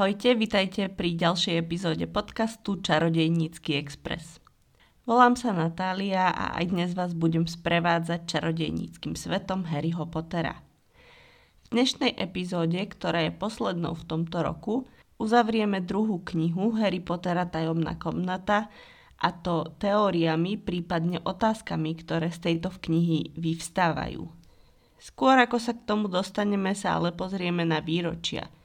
Ahojte, vitajte pri ďalšej epizóde podcastu Čarodejnícky Express. Volám sa Natália a aj dnes vás budem sprevádzať čarodejníckým svetom Harryho Pottera. V dnešnej epizóde, ktorá je poslednou v tomto roku, uzavrieme druhú knihu Harry Pottera tajomná komnata a to teóriami, prípadne otázkami, ktoré z tejto knihy vyvstávajú. Skôr ako sa k tomu dostaneme, sa ale pozrieme na výročia –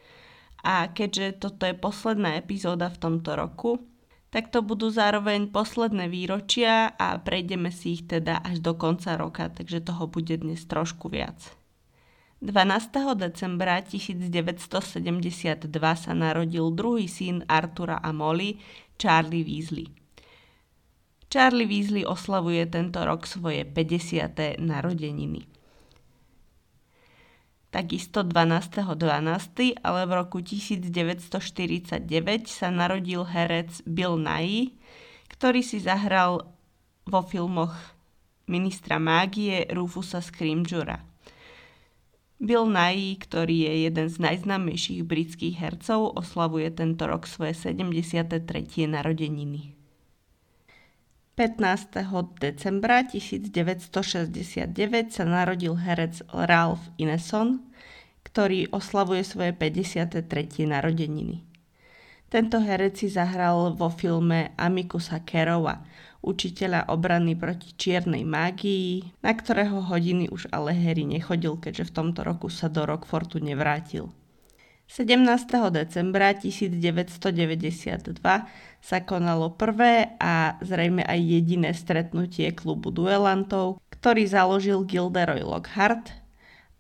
a keďže toto je posledná epizóda v tomto roku, tak to budú zároveň posledné výročia a prejdeme si ich teda až do konca roka, takže toho bude dnes trošku viac. 12. decembra 1972 sa narodil druhý syn Artura a Molly, Charlie Weasley. Charlie Weasley oslavuje tento rok svoje 50. narodeniny takisto 12.12., 12., ale v roku 1949 sa narodil herec Bill Nye, ktorý si zahral vo filmoch ministra mágie Rufusa Scrimgeoura. Bill Nye, ktorý je jeden z najznámejších britských hercov, oslavuje tento rok svoje 73. narodeniny. 15. decembra 1969 sa narodil herec Ralph Ineson, ktorý oslavuje svoje 53. narodeniny. Tento herec si zahral vo filme Amikusa Kerova, učiteľa obrany proti čiernej mágii, na ktorého hodiny už ale Harry nechodil, keďže v tomto roku sa do Rockfortu nevrátil. 17. decembra 1992 sa konalo prvé a zrejme aj jediné stretnutie klubu duelantov, ktorý založil Gilderoy Lockhart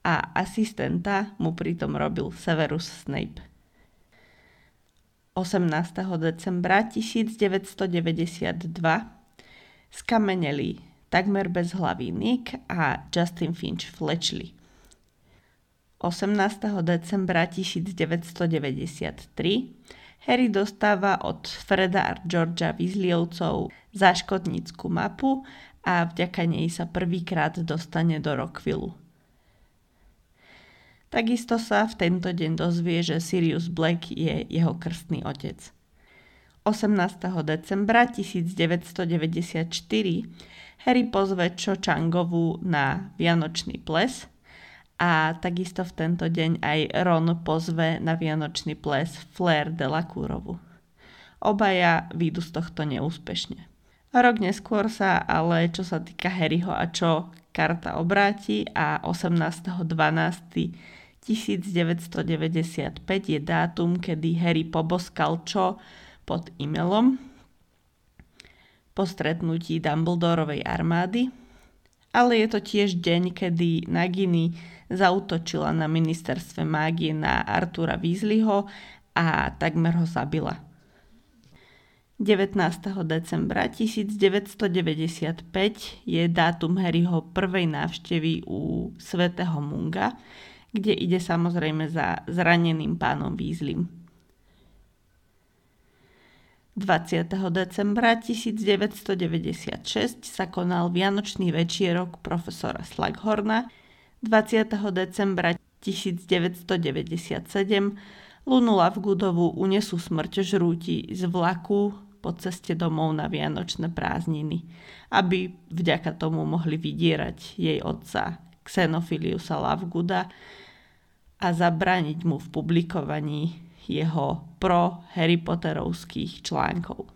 a asistenta mu pritom robil Severus Snape. 18. decembra 1992 skameneli takmer bez hlavy Nick a Justin Finch Fletchley. 18. decembra 1993 Harry dostáva od Freda a Georgia Weasleyovcov záškodnícku mapu a vďaka nej sa prvýkrát dostane do Rockvillu. Takisto sa v tento deň dozvie, že Sirius Black je jeho krstný otec. 18. decembra 1994 Harry pozve Cho Changovu na Vianočný ples – a takisto v tento deň aj Ron pozve na vianočný ples Flair de la Courovu. Obaja výjdu z tohto neúspešne. Rok neskôr sa ale, čo sa týka Harryho a čo, karta obráti a 18.12.1995 je dátum, kedy Harry poboskal čo pod e-mailom po stretnutí Dumbledorovej armády, ale je to tiež deň, kedy Nagini zautočila na ministerstve mágie na Artura Weasleyho a takmer ho zabila. 19. decembra 1995 je dátum Harryho prvej návštevy u svätého Munga, kde ide samozrejme za zraneným pánom Weasleym. 20. decembra 1996 sa konal Vianočný večierok profesora Slughorna, 20. decembra 1997 Lunu Lavgudovu unesú smrťožrúti z vlaku po ceste domov na Vianočné prázdniny, aby vďaka tomu mohli vydierať jej otca Xenofiliusa Lavguda a zabrániť mu v publikovaní jeho pro Harry Potterovských článkov.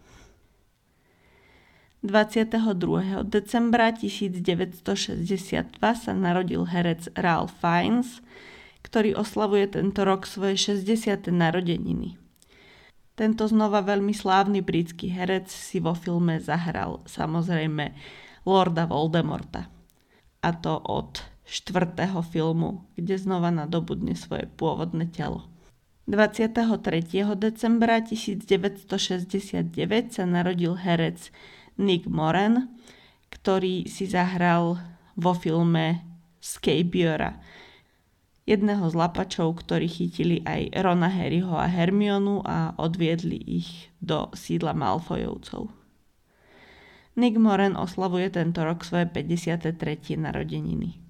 22. decembra 1962 sa narodil herec Ralph Fiennes, ktorý oslavuje tento rok svoje 60. narodeniny. Tento znova veľmi slávny britský herec si vo filme zahral samozrejme Lorda Voldemorta. A to od štvrtého filmu, kde znova nadobudne svoje pôvodné telo. 23. decembra 1969 sa narodil herec Nick Moran, ktorý si zahral vo filme Scabiora. Jedného z lapačov, ktorí chytili aj Rona Harryho a Hermionu a odviedli ich do sídla Malfoyovcov. Nick Moran oslavuje tento rok svoje 53. narodeniny.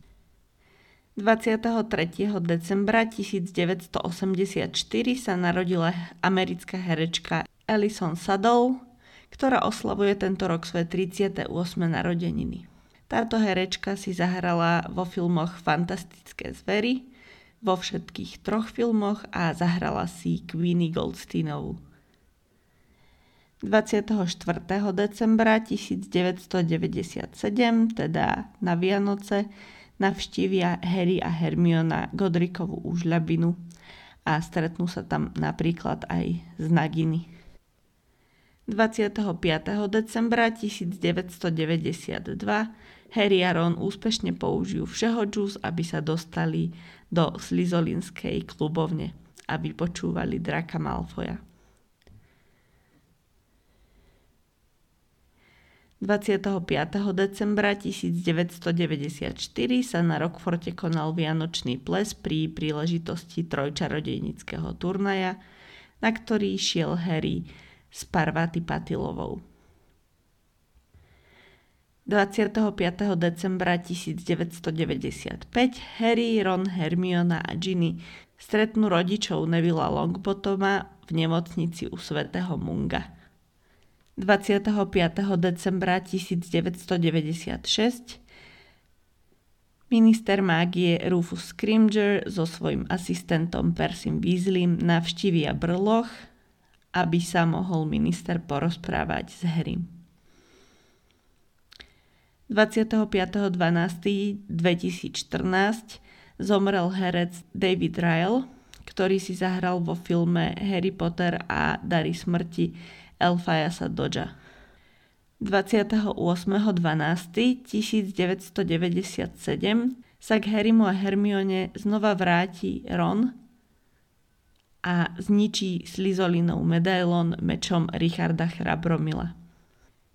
23. decembra 1984 sa narodila americká herečka Alison Sadov, ktorá oslavuje tento rok svoje 38. narodeniny. Táto herečka si zahrala vo filmoch Fantastické zvery, vo všetkých troch filmoch a zahrala si Queenie Goldsteinovú. 24. decembra 1997, teda na Vianoce, navštívia Harry a Hermiona Godrikovú úžľabinu a stretnú sa tam napríklad aj z Naginy. 25. decembra 1992 Harry a Ron úspešne použijú všeho džús, aby sa dostali do Slizolinskej klubovne, aby počúvali Draka Malfoja. 25. decembra 1994 sa na Rockforte konal Vianočný ples pri príležitosti trojčarodejnického turnaja, na ktorý šiel Harry s Parvati Patilovou. 25. decembra 1995 Harry, Ron, Hermiona a Ginny stretnú rodičov Nevilla Longbotoma v nemocnici u svätého Munga. 25. decembra 1996 minister mágie Rufus Scrimger so svojím asistentom Persim Weasleym navštívia Brloch, aby sa mohol minister porozprávať s Harrym. 25.12.2014 zomrel herec David Ryle, ktorý si zahral vo filme Harry Potter a Dary smrti Elfajasa Dodža. 28.12.1997 sa k Harrymu a Hermione znova vráti Ron a zničí Slizolinov medailon mečom Richarda Chrabromila.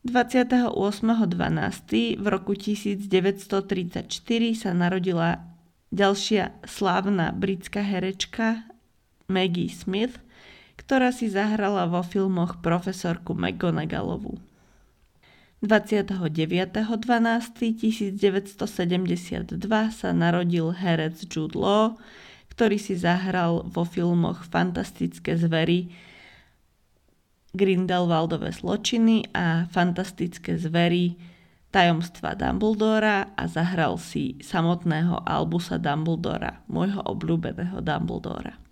28.12. v roku 1934 sa narodila ďalšia slávna britská herečka Maggie Smith, ktorá si zahrala vo filmoch profesorku McGonagallovú. 29.12.1972 sa narodil herec Jude Law, ktorý si zahral vo filmoch Fantastické zvery, Grindelwaldové zločiny a Fantastické zvery, tajomstva Dumbledora a zahral si samotného Albusa Dumbledora, môjho obľúbeného Dumbledora.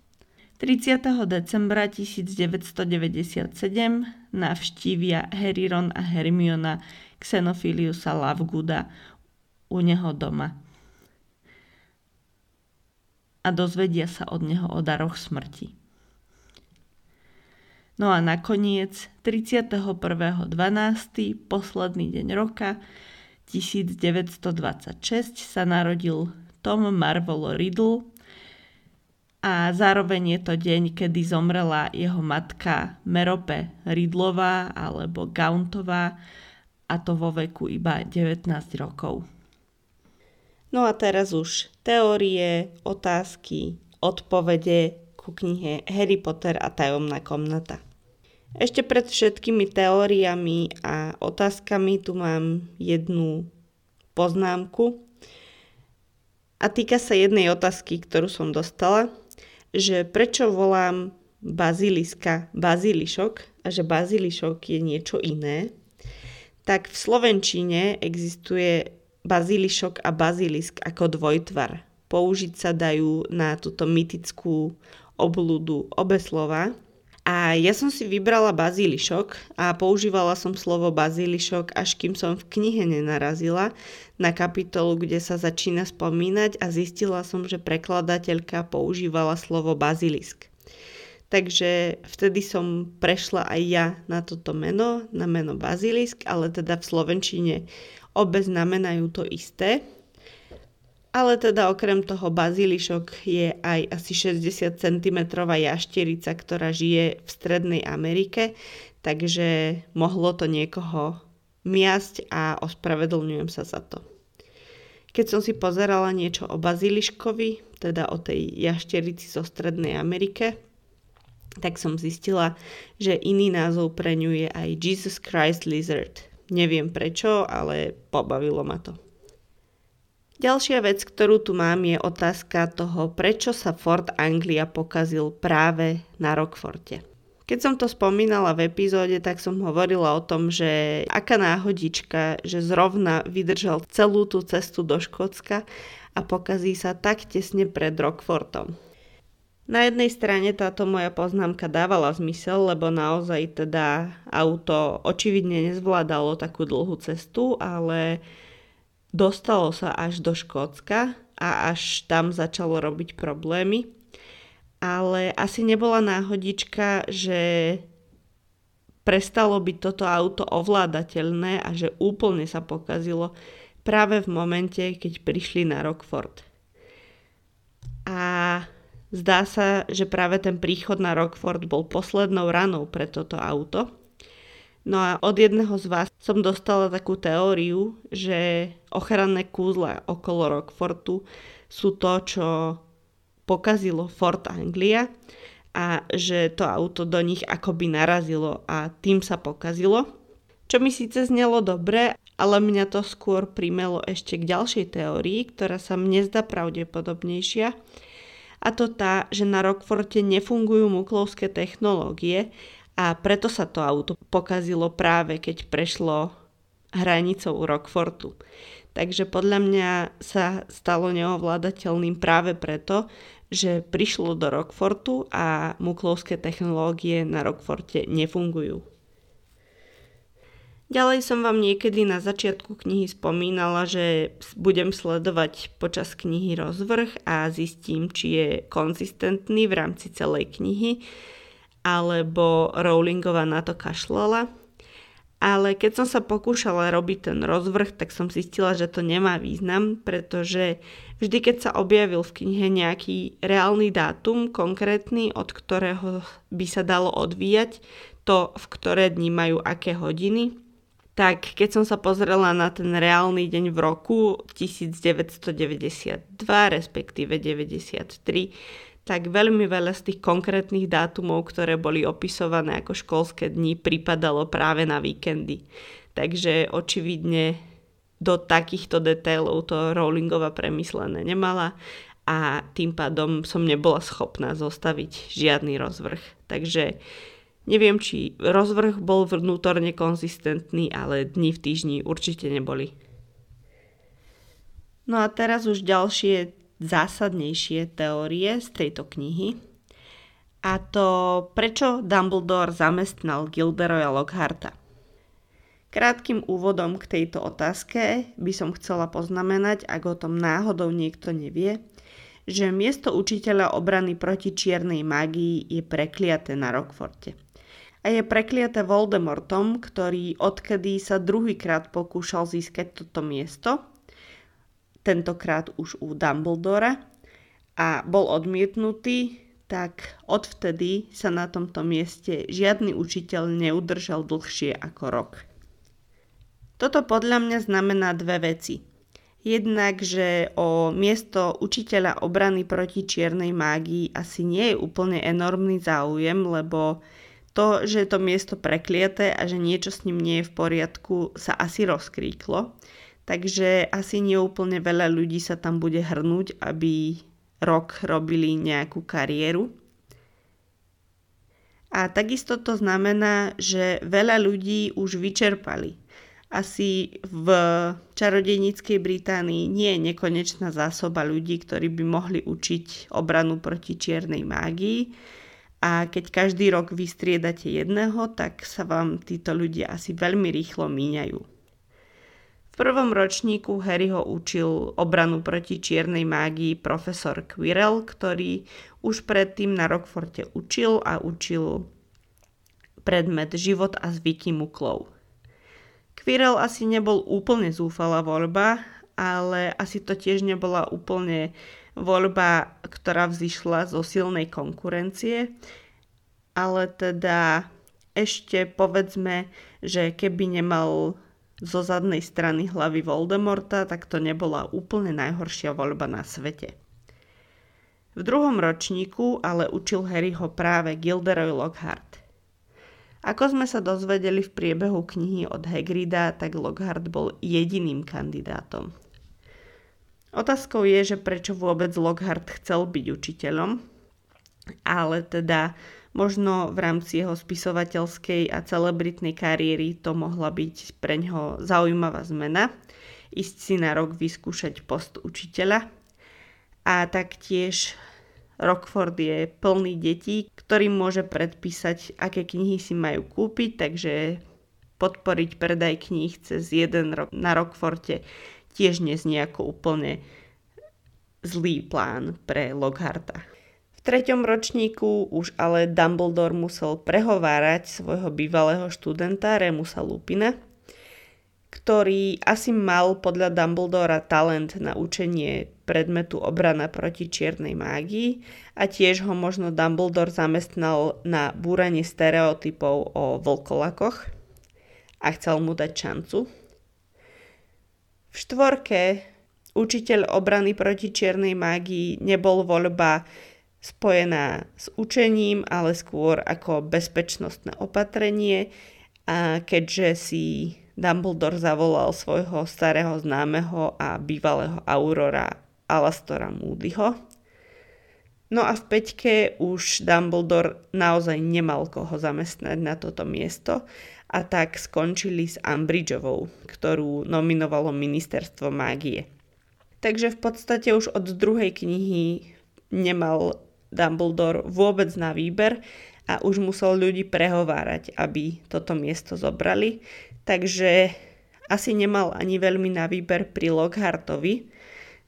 30. decembra 1997 navštívia Harry, Ron a Hermiona Xenophiliusa Lavguda u neho doma a dozvedia sa od neho o daroch smrti. No a nakoniec 31.12. posledný deň roka 1926 sa narodil Tom Marvel Riddle, a zároveň je to deň, kedy zomrela jeho matka Merope Ridlová alebo Gauntová a to vo veku iba 19 rokov. No a teraz už teórie, otázky, odpovede ku knihe Harry Potter a tajomná komnata. Ešte pred všetkými teóriami a otázkami tu mám jednu poznámku a týka sa jednej otázky, ktorú som dostala – že prečo volám baziliska bazilišok a že bazilišok je niečo iné, tak v slovenčine existuje bazilišok a bazilisk ako dvojtvar. Použiť sa dajú na túto mytickú oblúdu obe slova, a ja som si vybrala bazilišok a používala som slovo bazilišok, až kým som v knihe nenarazila na kapitolu, kde sa začína spomínať a zistila som, že prekladateľka používala slovo bazilisk. Takže vtedy som prešla aj ja na toto meno, na meno bazilisk, ale teda v slovenčine obe znamenajú to isté. Ale teda okrem toho bazilišok je aj asi 60 cm jašterica, ktorá žije v Strednej Amerike, takže mohlo to niekoho miasť a ospravedlňujem sa za to. Keď som si pozerala niečo o baziliškovi, teda o tej jašterici zo Strednej Amerike, tak som zistila, že iný názov pre ňu je aj Jesus Christ Lizard. Neviem prečo, ale pobavilo ma to. Ďalšia vec, ktorú tu mám, je otázka toho, prečo sa Ford Anglia pokazil práve na Rockforte. Keď som to spomínala v epizóde, tak som hovorila o tom, že aká náhodička, že zrovna vydržal celú tú cestu do Škótska a pokazí sa tak tesne pred Rockfortom. Na jednej strane táto moja poznámka dávala zmysel, lebo naozaj teda auto očividne nezvládalo takú dlhú cestu, ale Dostalo sa až do Škótska a až tam začalo robiť problémy. Ale asi nebola náhodička, že prestalo byť toto auto ovládateľné a že úplne sa pokazilo práve v momente, keď prišli na Rockford. A zdá sa, že práve ten príchod na Rockford bol poslednou ranou pre toto auto No a od jedného z vás som dostala takú teóriu, že ochranné kúzla okolo Rockfortu sú to, čo pokazilo Fort Anglia a že to auto do nich akoby narazilo a tým sa pokazilo. Čo mi síce znelo dobre, ale mňa to skôr primelo ešte k ďalšej teórii, ktorá sa mne zdá pravdepodobnejšia. A to tá, že na Rockforte nefungujú muklovské technológie a preto sa to auto pokazilo práve keď prešlo hranicou Rockfortu. Takže podľa mňa sa stalo neovládateľným práve preto, že prišlo do Rockfortu a muklovské technológie na Rockforte nefungujú. Ďalej som vám niekedy na začiatku knihy spomínala, že budem sledovať počas knihy rozvrh a zistím, či je konzistentný v rámci celej knihy alebo Rowlingová na to kašlala. Ale keď som sa pokúšala robiť ten rozvrh, tak som zistila, že to nemá význam, pretože vždy, keď sa objavil v knihe nejaký reálny dátum, konkrétny, od ktorého by sa dalo odvíjať, to, v ktoré dni majú aké hodiny, tak keď som sa pozrela na ten reálny deň v roku 1992, respektíve 93, tak veľmi veľa z tých konkrétnych dátumov, ktoré boli opisované ako školské dni, pripadalo práve na víkendy. Takže očividne do takýchto detailov to Rowlingova premyslené nemala a tým pádom som nebola schopná zostaviť žiadny rozvrh. Takže neviem, či rozvrh bol vnútorne konzistentný, ale dni v týždni určite neboli. No a teraz už ďalšie zásadnejšie teórie z tejto knihy. A to, prečo Dumbledore zamestnal Gilderoya Lockharta. Krátkým úvodom k tejto otázke by som chcela poznamenať, ak o tom náhodou niekto nevie, že miesto učiteľa obrany proti čiernej mágii je prekliaté na Rockforte. A je prekliaté Voldemortom, ktorý odkedy sa druhýkrát pokúšal získať toto miesto, tentokrát už u Dumbledora a bol odmietnutý, tak odvtedy sa na tomto mieste žiadny učiteľ neudržal dlhšie ako rok. Toto podľa mňa znamená dve veci. Jednak, že o miesto učiteľa obrany proti čiernej mágii asi nie je úplne enormný záujem, lebo to, že je to miesto prekliaté a že niečo s ním nie je v poriadku, sa asi rozkríklo takže asi neúplne veľa ľudí sa tam bude hrnúť, aby rok robili nejakú kariéru. A takisto to znamená, že veľa ľudí už vyčerpali. Asi v čarodejníckej Británii nie je nekonečná zásoba ľudí, ktorí by mohli učiť obranu proti čiernej mágii. A keď každý rok vystriedate jedného, tak sa vám títo ľudia asi veľmi rýchlo míňajú. V prvom ročníku Harry ho učil obranu proti čiernej mágii profesor Quirrell, ktorý už predtým na Rockforte učil a učil predmet život a zvyky muklov. Quirrell asi nebol úplne zúfalá voľba, ale asi to tiež nebola úplne voľba, ktorá vzýšla zo silnej konkurencie, ale teda ešte povedzme, že keby nemal zo zadnej strany hlavy Voldemorta, tak to nebola úplne najhoršia voľba na svete. V druhom ročníku ale učil Harryho práve Gilderoy Lockhart. Ako sme sa dozvedeli v priebehu knihy od Hagrida, tak Lockhart bol jediným kandidátom. Otázkou je, že prečo vôbec Lockhart chcel byť učiteľom, ale teda možno v rámci jeho spisovateľskej a celebritnej kariéry to mohla byť pre ňoho zaujímavá zmena, ísť si na rok vyskúšať post učiteľa. A taktiež Rockford je plný detí, ktorým môže predpísať, aké knihy si majú kúpiť, takže podporiť predaj kníh cez jeden rok na Rockforte tiež neznie ako úplne zlý plán pre Lockharta. Treťom ročníku už ale Dumbledore musel prehovárať svojho bývalého študenta Remusa Lupina, ktorý asi mal podľa Dumbledora talent na učenie predmetu obrana proti čiernej mágii a tiež ho možno Dumbledore zamestnal na búranie stereotypov o vlkolakoch a chcel mu dať šancu. V štvorke učiteľ obrany proti čiernej mágii nebol voľba spojená s učením, ale skôr ako bezpečnostné opatrenie a keďže si Dumbledore zavolal svojho starého známeho a bývalého Aurora Alastora Moodyho. No a v peťke už Dumbledore naozaj nemal koho zamestnať na toto miesto a tak skončili s Umbridgeovou, ktorú nominovalo Ministerstvo mágie. Takže v podstate už od druhej knihy nemal Dumbledore vôbec na výber a už musel ľudí prehovárať, aby toto miesto zobrali. Takže asi nemal ani veľmi na výber pri Lockhartovi,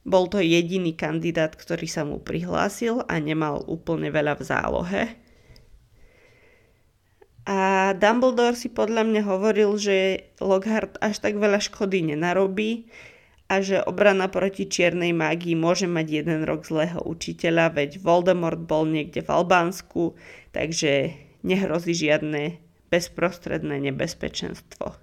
bol to jediný kandidát, ktorý sa mu prihlásil a nemal úplne veľa v zálohe. A Dumbledore si podľa mňa hovoril, že Lockhart až tak veľa škody nenarobí a že obrana proti čiernej mágii môže mať jeden rok zlého učiteľa, veď Voldemort bol niekde v Albánsku, takže nehrozí žiadne bezprostredné nebezpečenstvo.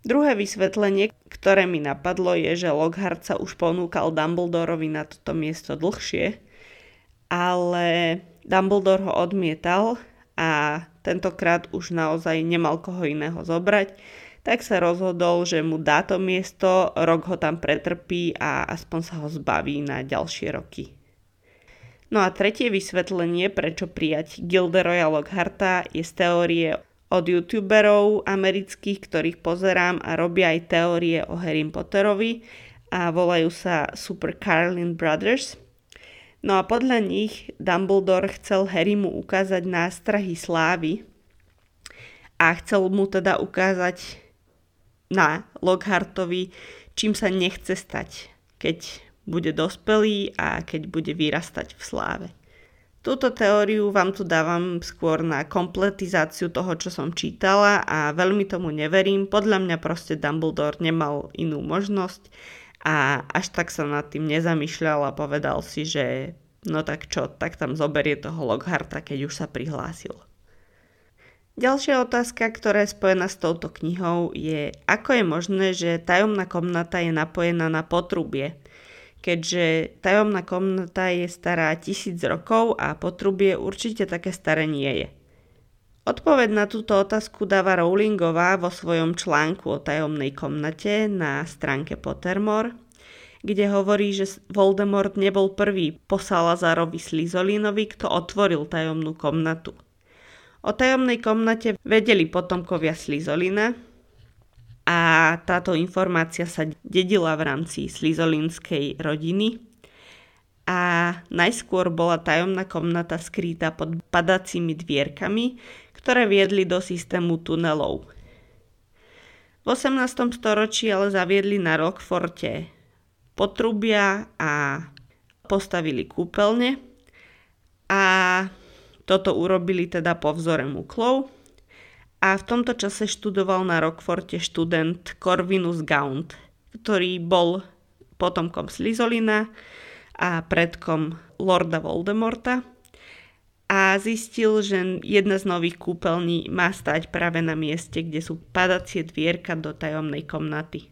Druhé vysvetlenie, ktoré mi napadlo, je, že Lockhart sa už ponúkal Dumbledorovi na toto miesto dlhšie, ale Dumbledore ho odmietal a tentokrát už naozaj nemal koho iného zobrať, tak sa rozhodol, že mu dá to miesto, rok ho tam pretrpí a aspoň sa ho zbaví na ďalšie roky. No a tretie vysvetlenie, prečo prijať Gilderoya Lockharta, je z teórie od youtuberov amerických, ktorých pozerám a robia aj teórie o Harry Potterovi a volajú sa Super Carlin Brothers. No a podľa nich Dumbledore chcel Harrymu ukázať nástrahy slávy a chcel mu teda ukázať na Lockhartovi, čím sa nechce stať, keď bude dospelý a keď bude vyrastať v sláve. Túto teóriu vám tu dávam skôr na kompletizáciu toho, čo som čítala a veľmi tomu neverím. Podľa mňa proste Dumbledore nemal inú možnosť a až tak sa nad tým nezamýšľal a povedal si, že no tak čo, tak tam zoberie toho Lockharta, keď už sa prihlásil. Ďalšia otázka, ktorá je spojená s touto knihou je, ako je možné, že tajomná komnata je napojená na potrubie keďže tajomná komnata je stará tisíc rokov a potrubie určite také staré nie je. Odpoveď na túto otázku dáva Rowlingová vo svojom článku o tajomnej komnate na stránke Pottermore, kde hovorí, že Voldemort nebol prvý po Salazarovi Slizolinovi, kto otvoril tajomnú komnatu. O tajomnej komnate vedeli potomkovia Slizolina, a táto informácia sa dedila v rámci slizolinskej rodiny a najskôr bola tajomná komnata skrýta pod padacími dvierkami, ktoré viedli do systému tunelov. V 18. storočí ale zaviedli na Rockforte potrubia a postavili kúpeľne a toto urobili teda po vzore muklov a v tomto čase študoval na Rockforte študent Corvinus Gaunt, ktorý bol potomkom Slizolina a predkom Lorda Voldemorta a zistil, že jedna z nových kúpeľní má stať práve na mieste, kde sú padacie dvierka do tajomnej komnaty.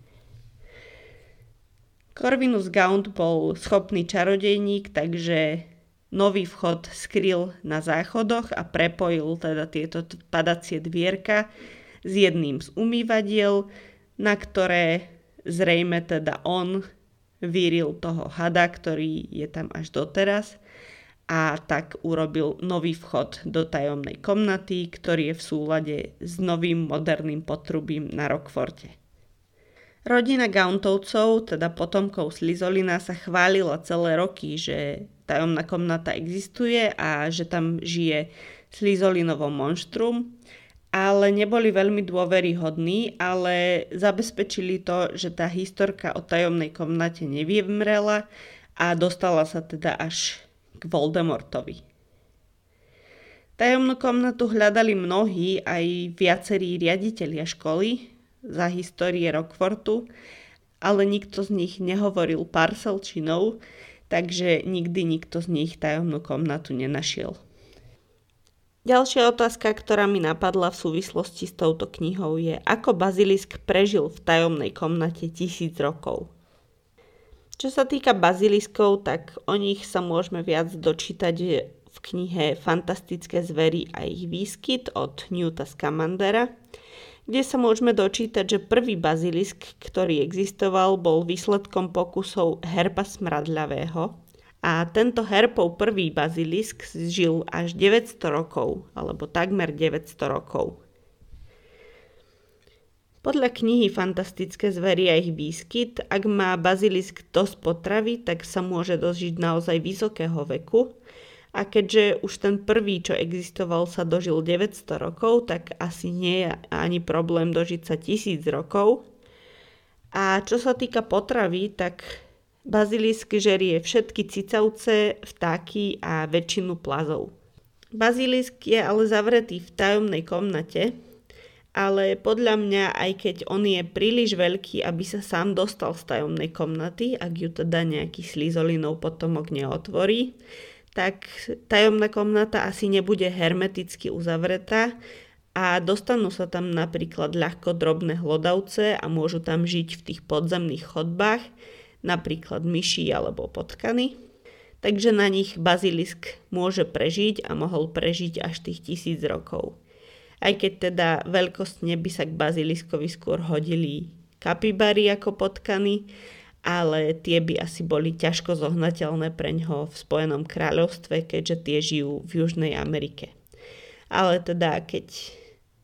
Corvinus Gaunt bol schopný čarodejník, takže nový vchod skryl na záchodoch a prepojil teda tieto padacie dvierka s jedným z umývadiel, na ktoré zrejme teda on vyril toho hada, ktorý je tam až doteraz a tak urobil nový vchod do tajomnej komnaty, ktorý je v súlade s novým moderným potrubím na Rockforte. Rodina Gauntovcov, teda potomkov Slizolina, sa chválila celé roky, že tajomná komnata existuje a že tam žije Slizolinovo monštrum, ale neboli veľmi dôveryhodní, ale zabezpečili to, že tá historka o tajomnej komnate nevymrela a dostala sa teda až k Voldemortovi. Tajomnú komnatu hľadali mnohí, aj viacerí riaditeľia školy, za histórie Rockfortu, ale nikto z nich nehovoril parcelčinou, takže nikdy nikto z nich tajomnú komnatu nenašiel. Ďalšia otázka, ktorá mi napadla v súvislosti s touto knihou je, ako bazilisk prežil v tajomnej komnate tisíc rokov. Čo sa týka baziliskov, tak o nich sa môžeme viac dočítať v knihe Fantastické zvery a ich výskyt od Newta Scamandera, kde sa môžeme dočítať, že prvý bazilisk, ktorý existoval, bol výsledkom pokusov herpa smradľavého. A tento herpov prvý bazilisk žil až 900 rokov, alebo takmer 900 rokov. Podľa knihy Fantastické zvery a ich výskyt, ak má bazilisk dosť potravy, tak sa môže dožiť naozaj vysokého veku a keďže už ten prvý, čo existoval, sa dožil 900 rokov, tak asi nie je ani problém dožiť sa tisíc rokov. A čo sa týka potravy, tak bazilisk žerie všetky cicavce, vtáky a väčšinu plazov. Bazilisk je ale zavretý v tajomnej komnate, ale podľa mňa, aj keď on je príliš veľký, aby sa sám dostal z tajomnej komnaty, ak ju teda nejaký slizolinov potomok neotvorí, tak tajomná komnata asi nebude hermeticky uzavretá a dostanú sa tam napríklad ľahko drobné hlodavce a môžu tam žiť v tých podzemných chodbách, napríklad myši alebo potkany. Takže na nich bazilisk môže prežiť a mohol prežiť až tých tisíc rokov. Aj keď teda veľkostne by sa k baziliskovi skôr hodili kapibary ako potkany, ale tie by asi boli ťažko zohnateľné pre ňoho v Spojenom kráľovstve, keďže tie žijú v Južnej Amerike. Ale teda, keď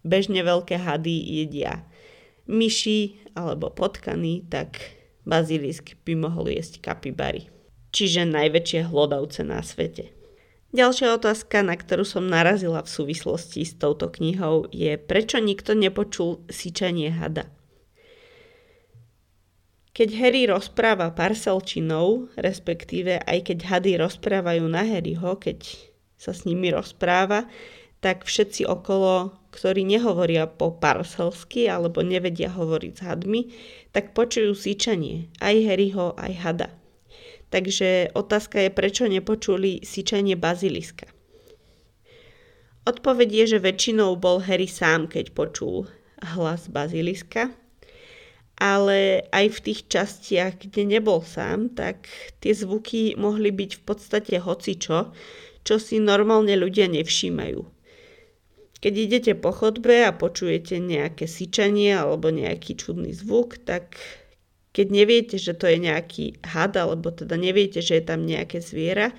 bežne veľké hady jedia myši alebo potkany, tak bazilisk by mohol jesť kapibary. Čiže najväčšie hlodavce na svete. Ďalšia otázka, na ktorú som narazila v súvislosti s touto knihou, je prečo nikto nepočul syčanie hada. Keď Harry rozpráva parselčinou, respektíve aj keď hady rozprávajú na Harryho, keď sa s nimi rozpráva, tak všetci okolo, ktorí nehovoria po parselsky alebo nevedia hovoriť s hadmi, tak počujú síčanie aj Harryho, aj hada. Takže otázka je, prečo nepočuli síčanie baziliska. Odpoveď je, že väčšinou bol Harry sám, keď počul hlas baziliska, ale aj v tých častiach, kde nebol sám, tak tie zvuky mohli byť v podstate hocičo, čo si normálne ľudia nevšímajú. Keď idete po chodbe a počujete nejaké syčanie alebo nejaký čudný zvuk, tak keď neviete, že to je nejaký had, alebo teda neviete, že je tam nejaké zviera,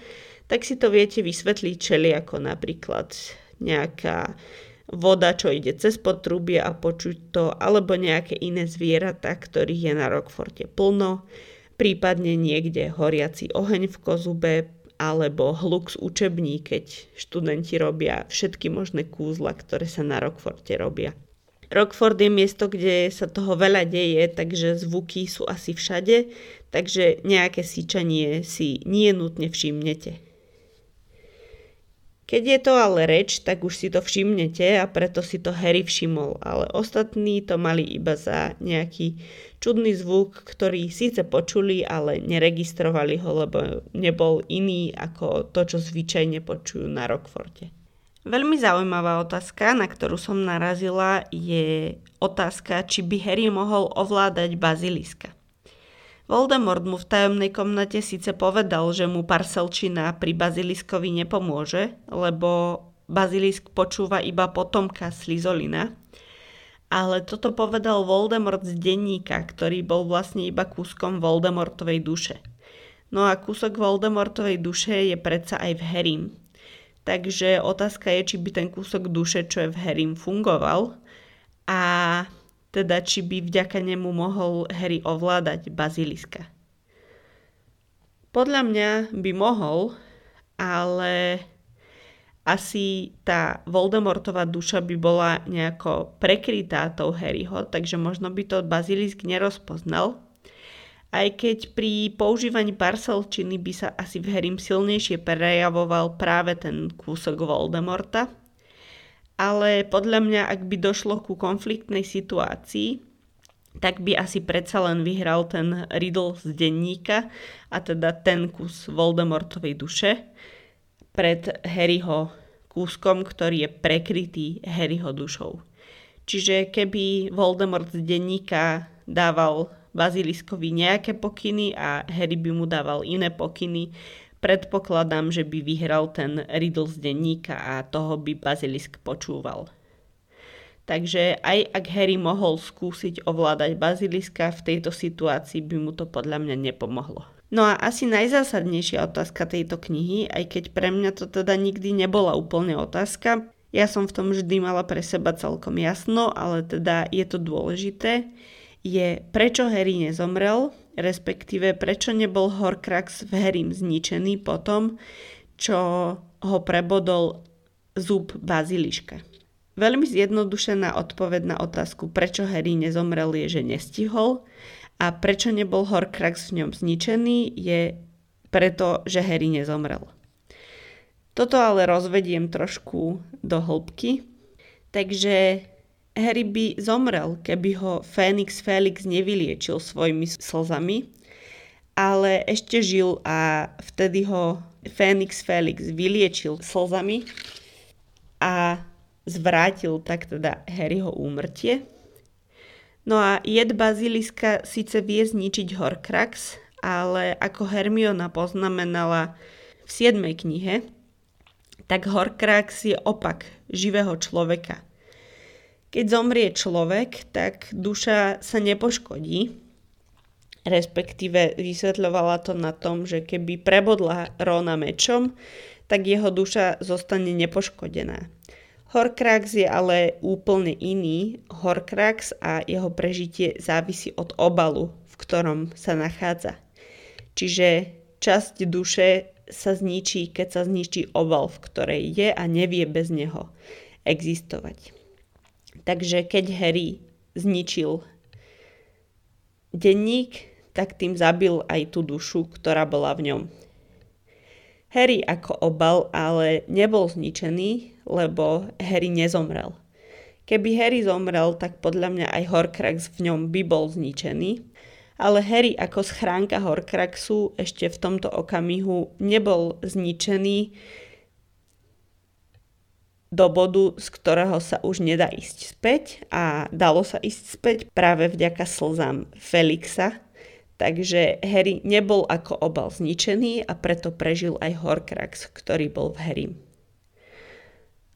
tak si to viete vysvetliť čeli ako napríklad nejaká voda, čo ide cez potrubie a počuť to, alebo nejaké iné zvieratá, ktorých je na Rockforte plno, prípadne niekde horiaci oheň v kozube, alebo hluk z učební, keď študenti robia všetky možné kúzla, ktoré sa na Rockforte robia. Rockford je miesto, kde sa toho veľa deje, takže zvuky sú asi všade, takže nejaké síčanie si nie nutne všimnete. Keď je to ale reč, tak už si to všimnete a preto si to Harry všimol, ale ostatní to mali iba za nejaký čudný zvuk, ktorý síce počuli, ale neregistrovali ho, lebo nebol iný ako to, čo zvyčajne počujú na Rockforte. Veľmi zaujímavá otázka, na ktorú som narazila, je otázka, či by Harry mohol ovládať baziliska. Voldemort mu v tajomnej komnate síce povedal, že mu parselčina pri baziliskovi nepomôže, lebo bazilisk počúva iba potomka Slizolina, Ale toto povedal Voldemort z denníka, ktorý bol vlastne iba kúskom Voldemortovej duše. No a kúsok Voldemortovej duše je predsa aj v Harrym. Takže otázka je, či by ten kúsok duše, čo je v Harrym, fungoval a teda či by vďaka nemu mohol Harry ovládať baziliska. Podľa mňa by mohol, ale asi tá Voldemortová duša by bola nejako prekrytá tou Harryho, takže možno by to bazilisk nerozpoznal. Aj keď pri používaní parcelčiny by sa asi v Harrym silnejšie prejavoval práve ten kúsok Voldemorta. Ale podľa mňa, ak by došlo ku konfliktnej situácii, tak by asi predsa len vyhral ten Riddle z denníka a teda ten kus Voldemortovej duše pred Harryho kúskom, ktorý je prekrytý Harryho dušou. Čiže keby Voldemort z denníka dával Baziliskovi nejaké pokyny a Harry by mu dával iné pokyny, predpokladám, že by vyhral ten Riddle z denníka a toho by Bazilisk počúval. Takže aj ak Harry mohol skúsiť ovládať baziliska, v tejto situácii by mu to podľa mňa nepomohlo. No a asi najzásadnejšia otázka tejto knihy, aj keď pre mňa to teda nikdy nebola úplne otázka, ja som v tom vždy mala pre seba celkom jasno, ale teda je to dôležité, je prečo Harry nezomrel, respektíve prečo nebol Horcrux v Harrym zničený potom, čo ho prebodol zub baziliška. Veľmi zjednodušená odpoveď na otázku, prečo Harry nezomrel, je, že nestihol a prečo nebol Horcrux v ňom zničený, je preto, že Harry nezomrel. Toto ale rozvediem trošku do hĺbky. Takže Harry by zomrel, keby ho Fénix Felix nevyliečil svojimi slzami, ale ešte žil a vtedy ho Fénix Felix vyliečil slzami a zvrátil tak teda Harryho úmrtie. No a jed baziliska síce vie zničiť Horcrux, ale ako Hermiona poznamenala v 7. knihe, tak Horcrux je opak živého človeka. Keď zomrie človek, tak duša sa nepoškodí, respektíve vysvetľovala to na tom, že keby prebodla Rona mečom, tak jeho duša zostane nepoškodená. Horcrux je ale úplne iný. Horcrux a jeho prežitie závisí od obalu, v ktorom sa nachádza. Čiže časť duše sa zničí, keď sa zničí obal, v ktorej je a nevie bez neho existovať. Takže keď Harry zničil denník, tak tým zabil aj tú dušu, ktorá bola v ňom. Harry ako obal ale nebol zničený, lebo Harry nezomrel. Keby Harry zomrel, tak podľa mňa aj Horcrux v ňom by bol zničený, ale Harry ako schránka Horcruxu ešte v tomto okamihu nebol zničený do bodu, z ktorého sa už nedá ísť späť a dalo sa ísť späť práve vďaka slzám Felixa, Takže Harry nebol ako obal zničený a preto prežil aj Horcrux, ktorý bol v Harry.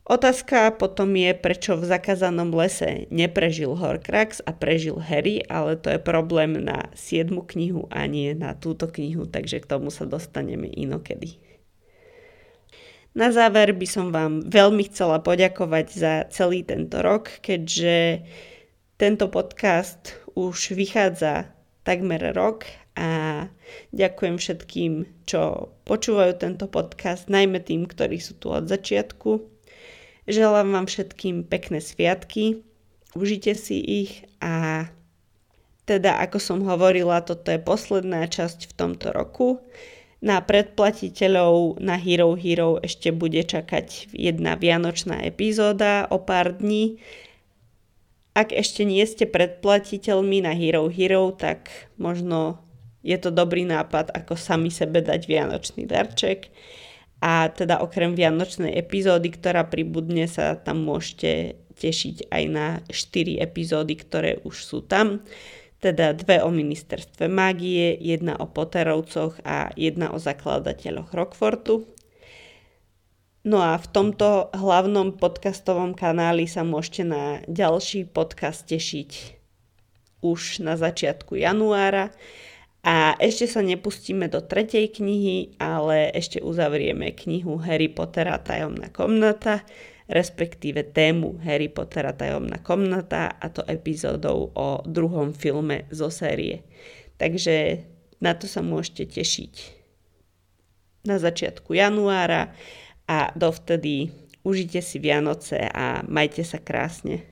Otázka potom je, prečo v zakázanom lese neprežil Horcrux a prežil Harry, ale to je problém na 7. knihu a nie na túto knihu, takže k tomu sa dostaneme inokedy. Na záver by som vám veľmi chcela poďakovať za celý tento rok, keďže tento podcast už vychádza takmer rok a ďakujem všetkým, čo počúvajú tento podcast, najmä tým, ktorí sú tu od začiatku. Želám vám všetkým pekné sviatky, užite si ich a teda ako som hovorila, toto je posledná časť v tomto roku. Na predplatiteľov na Hero Hero ešte bude čakať jedna vianočná epizóda o pár dní ak ešte nie ste predplatiteľmi na Hero Hero, tak možno je to dobrý nápad, ako sami sebe dať vianočný darček. A teda okrem vianočnej epizódy, ktorá pribudne, sa tam môžete tešiť aj na 4 epizódy, ktoré už sú tam. Teda dve o ministerstve mágie, jedna o Potterovcoch a jedna o zakladateľoch Rockfortu. No a v tomto hlavnom podcastovom kanáli sa môžete na ďalší podcast tešiť už na začiatku januára. A ešte sa nepustíme do tretej knihy, ale ešte uzavrieme knihu Harry Pottera tajomná komnata, respektíve tému Harry Pottera tajomná komnata a to epizódou o druhom filme zo série. Takže na to sa môžete tešiť na začiatku januára a dovtedy užite si Vianoce a majte sa krásne.